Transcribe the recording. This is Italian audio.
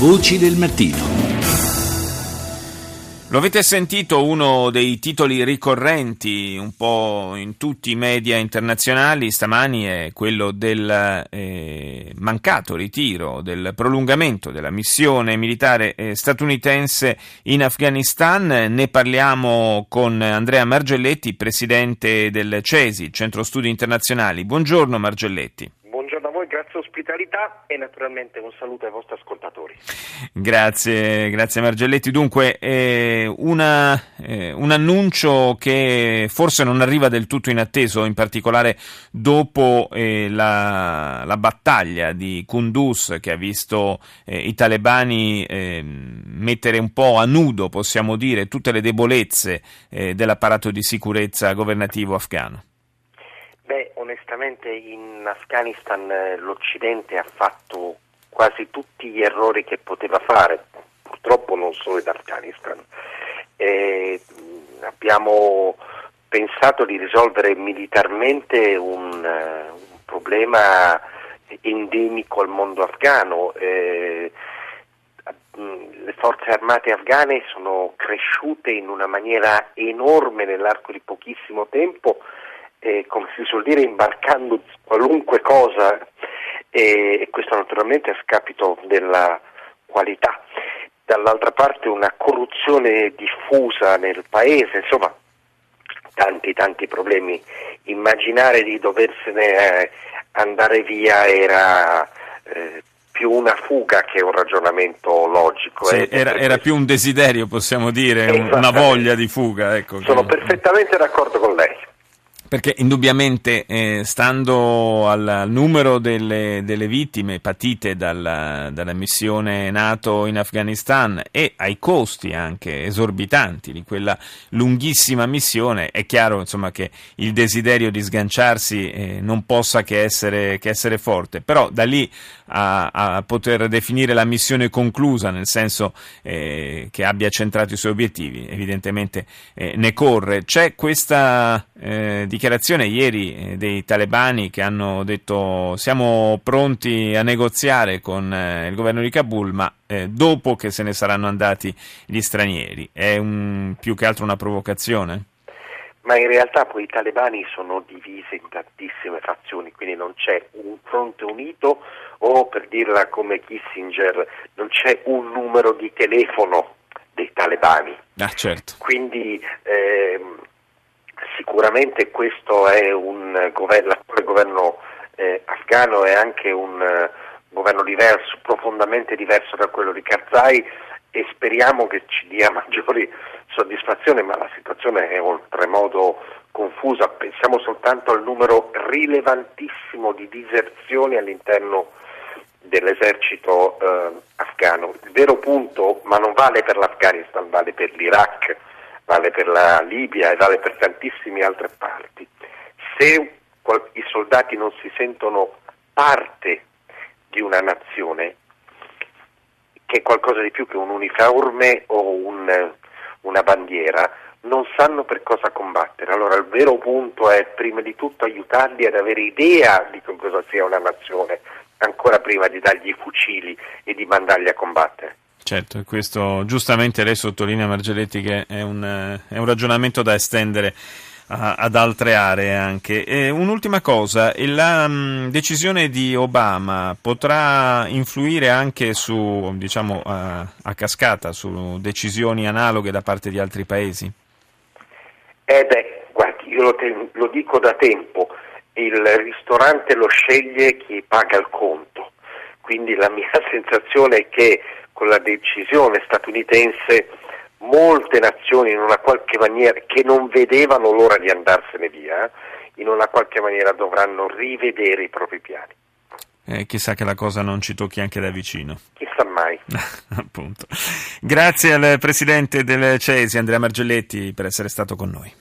Voci del mattino. Lo avete sentito, uno dei titoli ricorrenti un po' in tutti i media internazionali stamani è quello del eh, mancato ritiro, del prolungamento della missione militare eh, statunitense in Afghanistan. Ne parliamo con Andrea Margelletti, presidente del CESI, Centro Studi Internazionali. Buongiorno Margelletti grazie ospitalità e naturalmente un saluto ai vostri ascoltatori. Grazie, grazie Margelletti. Dunque, eh, una, eh, un annuncio che forse non arriva del tutto inatteso, in particolare dopo eh, la, la, battaglia di Kunduz che ha visto eh, i talebani ehm, mettere un po' a nudo, possiamo dire, tutte le debolezze eh, dell'apparato di sicurezza governativo afghano onestamente in Afghanistan eh, l'Occidente ha fatto quasi tutti gli errori che poteva fare, purtroppo non solo in Afghanistan. Eh, abbiamo pensato di risolvere militarmente un, uh, un problema endemico al mondo afghano. Eh, le forze armate afghane sono cresciute in una maniera enorme nell'arco di pochissimo tempo eh, come si suol dire, imbarcando qualunque cosa e, e questo naturalmente a scapito della qualità. Dall'altra parte una corruzione diffusa nel paese, insomma tanti tanti problemi. Immaginare di doversene eh, andare via era eh, più una fuga che un ragionamento logico. Sì, era, era, più un desiderio, possiamo dire, una voglia di fuga. Ecco, Sono che... perfettamente d'accordo con lei. Perché indubbiamente, eh, stando al, numero delle, delle, vittime patite dalla, dalla, missione NATO in Afghanistan e ai costi anche esorbitanti di quella lunghissima missione, è chiaro insomma, che il desiderio di sganciarsi eh, non possa che essere, che essere, forte. Però da lì a, a, poter definire la missione conclusa, nel senso eh, che abbia centrato i suoi obiettivi, evidentemente eh, ne corre. C'è questa eh, dichiarazione ieri eh, dei talebani che hanno detto siamo pronti a negoziare con eh, il governo di Kabul, ma eh, dopo che se ne saranno andati gli stranieri. È un, più che altro una provocazione? Ma in realtà poi i talebani sono divisi in tantissime fazioni, quindi non c'è un fronte unito o per dirla come Kissinger non c'è un numero di telefono dei talebani. Ah, certo. Quindi ehm, Sicuramente questo è un governo, l'attuale governo eh, afghano è anche un uh, governo diverso, profondamente diverso da quello di Karzai e speriamo che ci dia maggiori soddisfazioni, ma la situazione è oltremodo confusa. Pensiamo soltanto al numero rilevantissimo di diserzioni all'interno dell'esercito eh, afghano. Il vero punto, ma non vale per l'Afghanistan, vale per l'Iraq, vale per la Libia e vale per tantissime altre parti. Se i soldati non si sentono parte di una nazione, che è qualcosa di più che un uniforme o un, una bandiera, non sanno per cosa combattere. Allora il vero punto è prima di tutto aiutarli ad avere idea di cosa sia una nazione, ancora prima di dargli i fucili e di mandarli a combattere. Certo, questo giustamente lei sottolinea Margelletti che è un, è un ragionamento da estendere a, ad altre aree anche. E un'ultima cosa, la mh, decisione di Obama potrà influire anche su, diciamo, a, a cascata, su decisioni analoghe da parte di altri paesi? Eh beh, guardi, io lo, te- lo dico da tempo, il ristorante lo sceglie chi paga il conto, quindi la mia sensazione è che con la decisione statunitense molte nazioni in una qualche maniera che non vedevano l'ora di andarsene via, in una qualche maniera dovranno rivedere i propri piani. Eh, chissà che la cosa non ci tocchi anche da vicino. Chissà mai. Appunto. Grazie al presidente del CESI, Andrea Margelletti, per essere stato con noi.